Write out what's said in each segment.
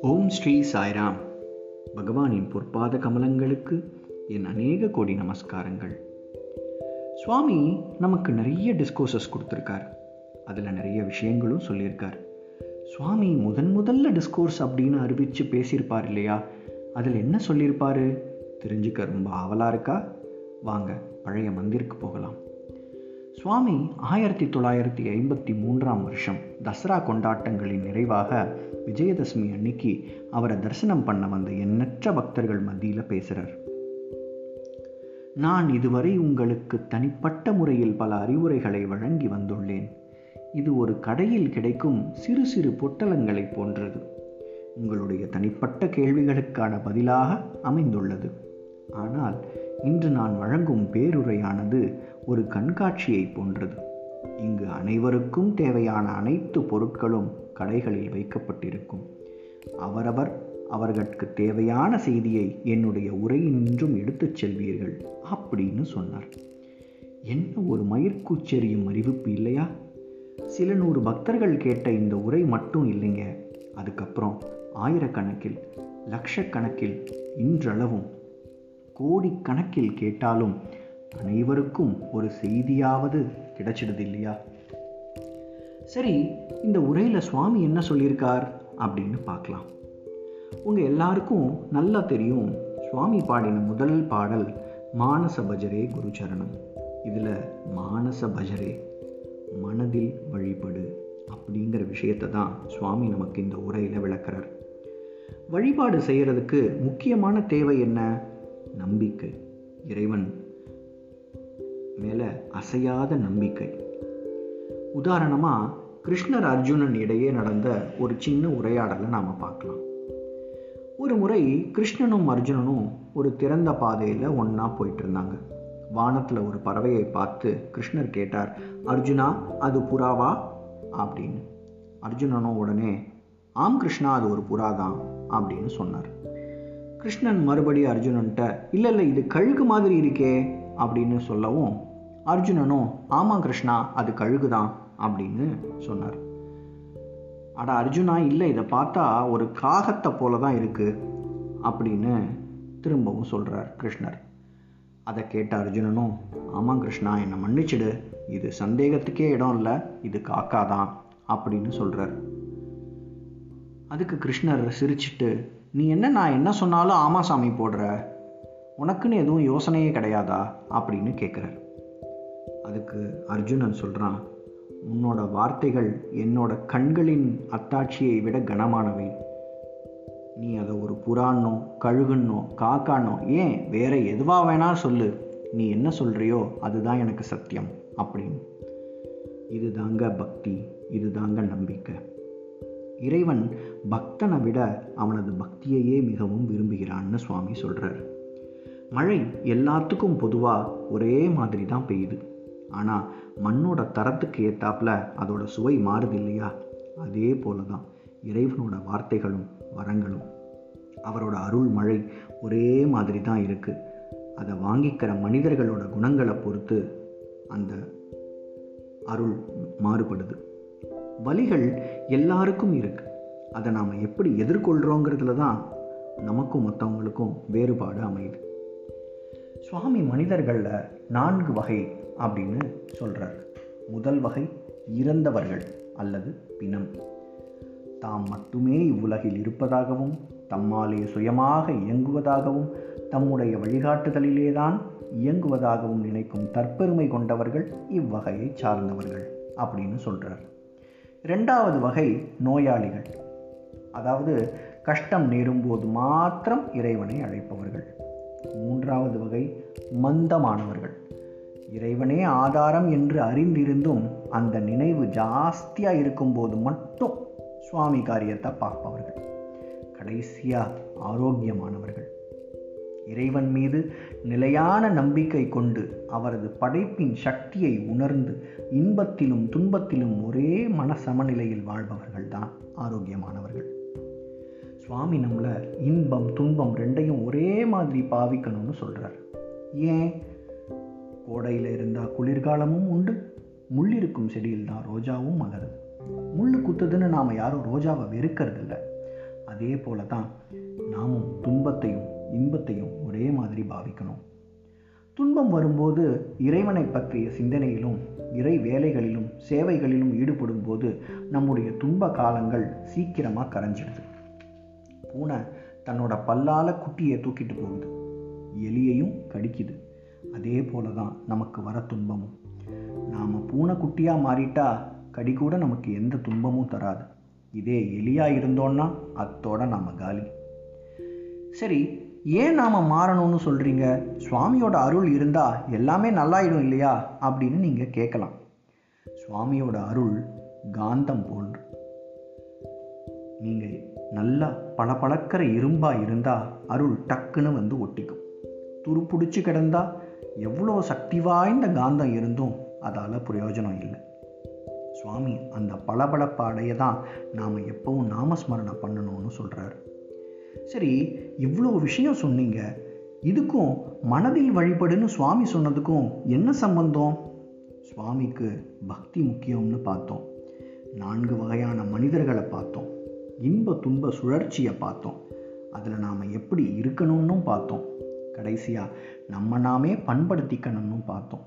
ஓம் ஸ்ரீ சாய்ராம். பகவானின் பொற்பாத கமலங்களுக்கு என் அநேக கோடி நமஸ்காரங்கள். சுவாமி நமக்கு நிறைய டிஸ்கோசஸ் கொடுத்துருக்கார். அதில் நிறைய விஷயங்களும் சொல்லியிருக்கார். சுவாமி முதன் முதல்ல டிஸ்கோர்ஸ் அப்படின்னு அறிவித்து பேசியிருப்பார் இல்லையா? அதில் என்ன சொல்லியிருப்பாரு? தெரிஞ்சுக்க ரொம்ப ஆவலாக இருக்கா? வாங்க பழைய மந்திருக்கு போகலாம். சுவாமி ஆயிரத்தி தொள்ளாயிரத்தி ஐம்பத்தி மூன்றாம் வருஷம் தசரா கொண்டாட்டங்களின் நிறைவாக விஜயதசமி அன்னைக்கு அவரை தரிசனம் பண்ண வந்த எண்ணற்ற பக்தர்கள் மத்தியில் பேசுகிறார் நான் இதுவரை உங்களுக்கு தனிப்பட்ட முறையில் பல அறிவுரைகளை வழங்கி வந்துள்ளேன். இது ஒரு கடையில் கிடைக்கும் சிறு சிறு பொட்டலங்களை போன்றது. உங்களுடைய தனிப்பட்ட கேள்விகளுக்கான பதிலாக அமைந்துள்ளது. ஆனால் இன்று நான் வழங்கும் பேருரையானது ஒரு கண்காட்சியை போன்றது. இங்கு அனைவருக்கும் தேவையான அனைத்து பொருட்களும் கடைகளில் வைக்கப்பட்டிருக்கும். அவரவர் அவர்களுக்கு தேவையான செய்தியை என்னுடைய உரையினின்றும் எடுத்துச் செல்வீர்கள் அப்படின்னு சொன்னார். என்ன ஒரு மயிர்கூச்செறியும் அறிவிப்பு இல்லையா? சில நூறு பக்தர்கள் கேட்ட இந்த உரை மட்டும் இல்லைங்க. அதுக்கப்புறம் ஆயிரக்கணக்கில் லட்சக்கணக்கில் இன்றளவும் கோடிக்கணக்கில் கேட்டாலும் அனைவருக்கும் ஒரு செய்தியாவது கிடைச்சிடுது இல்லையா? சரி இந்த உரையில் சுவாமி என்ன சொல்லியிருக்கார் அப்படின்னு பார்க்கலாம். உங்கள் எல்லாருக்கும் நல்லா தெரியும் சுவாமி பாடின முதல் பாடல் மானச பஜரே குருச்சரணம் இதில் மானச பஜரே மனதில் வழிபடு அப்படிங்கிற விஷயத்தை தான் சுவாமி நமக்கு இந்த உரையில் விளக்குறார். வழிபாடு செய்கிறதுக்கு முக்கியமான தேவை என்ன? நம்பிக்கை. இறைவன் மேலே அசையாத நம்பிக்கை. உதாரணமாக கிருஷ்ணர் அர்ஜுனன் இடையே நடந்த ஒரு சின்ன உரையாடலை நாம் பார்க்கலாம். ஒரு முறை கிருஷ்ணனும் அர்ஜுனனும் ஒரு திறந்த பாதையில் ஒன்றா போயிட்டு இருந்தாங்க. வானத்தில் ஒரு பறவையை பார்த்து கிருஷ்ணர் கேட்டார் அர்ஜுனா அது புறாவா? அப்படின்னு. அர்ஜுனனும் உடனே ஆம் கிருஷ்ணா அது ஒரு புறா தான் அப்படின்னு சொன்னார். கிருஷ்ணன் மறுபடி அர்ஜுனன்ட்ட இல்லை இல்லை இது கழுகு மாதிரி இருக்கே அப்படின்னு சொல்லவும் அர்ஜுனனும் ஆமாம் கிருஷ்ணா அது கழுகு தான் அப்படின்னு சொன்னார். அட அர்ஜுனா இல்லை இதை பார்த்தா ஒரு காகத்தை போல தான் இருக்குது அப்படின்னு திரும்பவும் சொல்கிறார் கிருஷ்ணர். அதை கேட்ட அர்ஜுனனும் ஆமாம் கிருஷ்ணா என்னை மன்னிச்சிடு. இது சந்தேகத்துக்கே இடம் இல்லை. இது காக்கா தான் அப்படின்னு சொல்கிறார் அதுக்கு கிருஷ்ணர் சிரிச்சிட்டு நீ என்ன நான் என்ன சொன்னாலும் ஆமாசாமி போடுற? உனக்குன்னு எதுவும் யோசனையே கிடையாதா? அப்படின்னு கேட்குறாரு அதுக்கு அர்ஜுனன் சொல்கிறான் உன்னோட வார்த்தைகள் என்னோட கண்களின் அத்தாட்சியை விட கனமானவை. நீ அதை ஒரு புறான்னோ கழுகுன்னோ காக்கானோ ஏன் வேற எதுவாக வேணா சொல்லு. நீ என்ன சொல்கிறியோ அதுதான் எனக்கு சத்தியம் அப்படின்னு. இது தாங்க பக்தி இது தாங்க நம்பிக்கை. இறைவன் பக்தனை விட அவனது பக்தியையே மிகவும் விரும்புகிறான்னு சுவாமி சொல்கிறார் மழை எல்லாத்துக்கும் பொதுவாக ஒரே மாதிரி தான் பெய்யுது. ஆனால் மண்ணோட தரத்துக்கு ஏத்தாப்புல அதோட சுவை மாறுது இல்லையா? அதே போல தான் இறைவனோட வார்த்தைகளும் வரங்களும். அவரோட அருள் மழை ஒரே மாதிரி தான் இருக்குது அதை வாங்கிக்கிற மனிதர்களோட குணங்களை பொறுத்து அந்த அருள் மாறுபடுது. வலிகள் எல்லாருக்கும் இருக்குது அதை நாம் எப்படி எதிர்கொள்கிறோங்கிறதுல தான் நமக்கும் மற்றவங்களுக்கும் வேறுபாடு அமையுது. சுவாமி மனிதர்களில் நான்கு வகை அப்படின்னு சொல்கிறார் முதல் வகை இறந்தவர்கள் அல்லது பிணம். தாம் மட்டுமே இவ்வுலகில் இருப்பதாகவும் தம்மாலே சுயமாக இயங்குவதாகவும் தம்முடைய வழிகாட்டுதலிலேதான் இயங்குவதாகவும் நினைக்கும் தற்பெருமை கொண்டவர்கள் இவ்வகையை சார்ந்தவர்கள் அப்படின்னு சொல்கிறார் ரெண்டாவது வகை நோயாளிகள் அதாவது கஷ்டம் நேரும்போது மாத்திரம் இறைவனை அழைப்பவர்கள். மூன்றாவது வகை மந்தமானவர்கள் இறைவனே ஆதாரம் என்று அறிந்திருந்தும் அந்த நினைவு ஜாஸ்தியாக இருக்கும்போது மட்டும் சுவாமி காரியத்தை பார்ப்பவர்கள். கடைசியாக ஆரோக்கியமானவர்கள். இறைவன் மீது நிலையான நம்பிக்கை கொண்டு அவரது படைப்பின் சக்தியை உணர்ந்து இன்பத்திலும் துன்பத்திலும் ஒரே மன சமநிலையில் வாழ்பவர்கள் தான் ஆரோக்கியமானவர்கள். சுவாமி நம்மளை இன்பம் துன்பம் ரெண்டையும் ஒரே மாதிரி பாவிக்கணும்னு சொல்கிறார் ஏன்? கோடையில் இருந்தால் குளிர்காலமும் உண்டு. முள் இருக்கும் செடியில் தான் ரோஜாவும் மலருது முள் குத்துதுன்னு நாம் யாரும் ரோஜாவை வெறுக்கிறதில்ல. அதே போல தான் நாமும் துன்பத்தையும் இன்பத்தையும் ஒரே மாதிரி பாவிக்கணும். துன்பம் வரும்போது இறைவனை பற்றிய சிந்தனையிலும் இறை வேலைகளிலும் சேவைகளிலும் ஈடுபடும் போது நம்முடைய துன்ப காலங்கள் சீக்கிரமாக கரைஞ்சிடுது. பூனை தன்னோட பல்லால குட்டியை தூக்கிட்டு போகுது. எலியையும் கடிக்குது. அதே போல தான் நமக்கு வர துன்பமும். நாம் பூனைக்குட்டியாக மாறிட்டா கடி கூட நமக்கு எந்த துன்பமும் தராது. இதே எலியாக இருந்தோன்னா அத்தோட நாம் காலி. சரி ஏன் நாம் மாறணும்னு சொல்கிறீங்க சுவாமியோட அருள் இருந்தால் எல்லாமே நல்லாயிடும் இல்லையா? அப்படின்னு நீங்கள் கேட்கலாம் சுவாமியோட அருள் காந்தம் போன்று. நீங்கள் நல்லா பளபளக்கிற இரும்பாக இருந்தால் அருள் டக்குன்னு வந்து ஒட்டிக்கும். துருப்பிடிச்சு கிடந்தா எவ்வளோ சக்தி வாய்ந்த காந்தம் இருந்தும் அதால் பிரயோஜனம் இல்லை. சுவாமி அந்த பளபளப்பாடைய தான் நாம் எப்பவும் நாமஸ்மரணை பண்ணணும்னு சொல்கிறார் சரி இவ்வளோ விஷயம் சொன்னீங்க. இதுக்கும் மனதில் வழிபடுன்னு சுவாமி சொன்னதுக்கும் என்ன சம்பந்தம்? சுவாமிக்கு பக்தி முக்கியம்னு பார்த்தோம். நான்கு வகையான மனிதர்களை பார்த்தோம். இன்ப துன்ப சுழற்சியை பார்த்தோம். அதில் நாம் எப்படி இருக்கணும்னும் பார்த்தோம். கடைசியாக நம்ம நாமே பண்படுத்திக்கணும்னு பார்த்தோம்.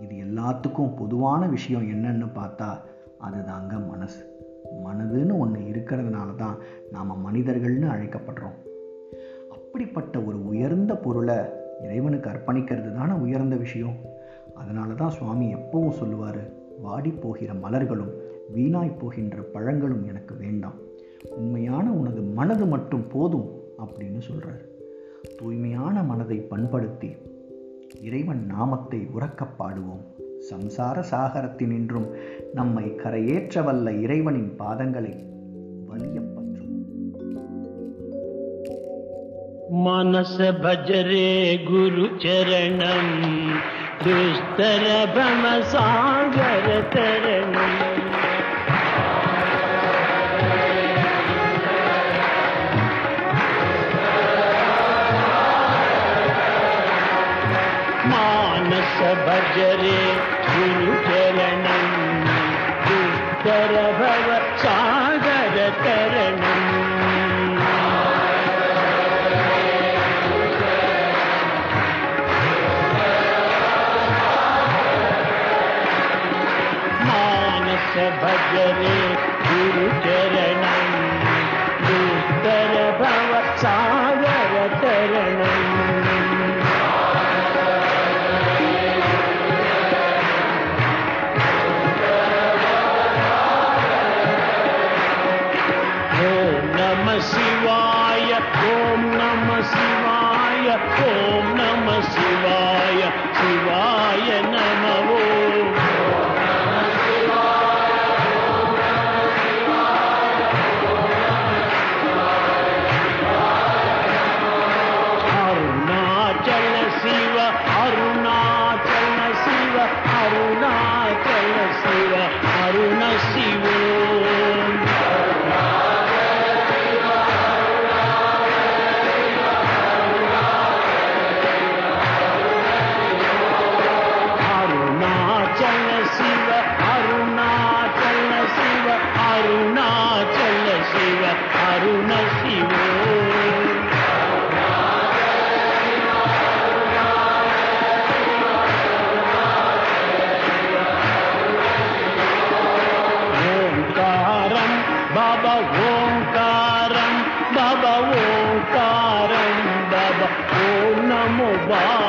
இது எல்லாத்துக்கும் பொதுவான விஷயம் என்னன்னு பார்த்தா அதுதாங்க மனசு. மனதுன்னு ஒன்று இருக்கிறதுனால தான் நாம் மனிதர்கள்னு அழைக்கப்படுறோம். அப்படிப்பட்ட ஒரு உயர்ந்த பொருளை இறைவனுக்கு அர்ப்பணிக்கிறது தானே உயர்ந்த விஷயம். அதனால தான் சுவாமி எப்பவும் சொல்லுவார் வாடி போகிற மலர்களும் வீணாய் போகின்ற பழங்களும் எனக்கு வேண்டாம். உண்மையான உனது மனது மட்டும் போதும் அப்படின்னு சொல்கிறார் தூய்மையான மனதை பண்படுத்தி இறைவன் நாமத்தை உறக்கப் பாடுவோம் சம்சார சாகரத்தினின்றும் நம்மை கரையேற்ற வல்ல இறைவனின் பாதங்களை வலிய मनस भजरे गुरु चरणम दुस्तर भम சபஜரே குரு சரணம் துத்தரபவ சாகர தரணம் மானச பஜரே குரு சரணம் துத்தரபவ शिवाय। ओम नमः शिवाय। ओम नमः शिवाय। शिवाय नमः। अरुणाचल शिव अरुणाचल शिव अरुणाचल 莫忘。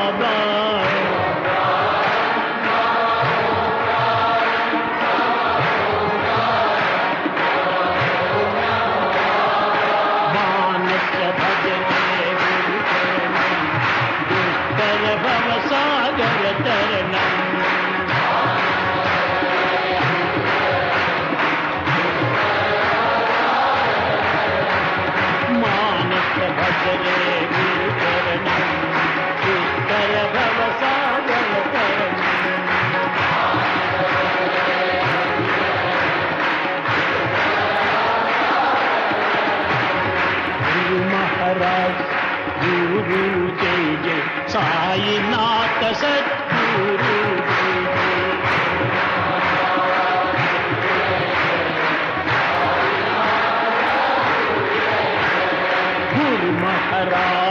महाराज गुरु जय जय साईनाथ सतगुरु जय जय गुरु महाराज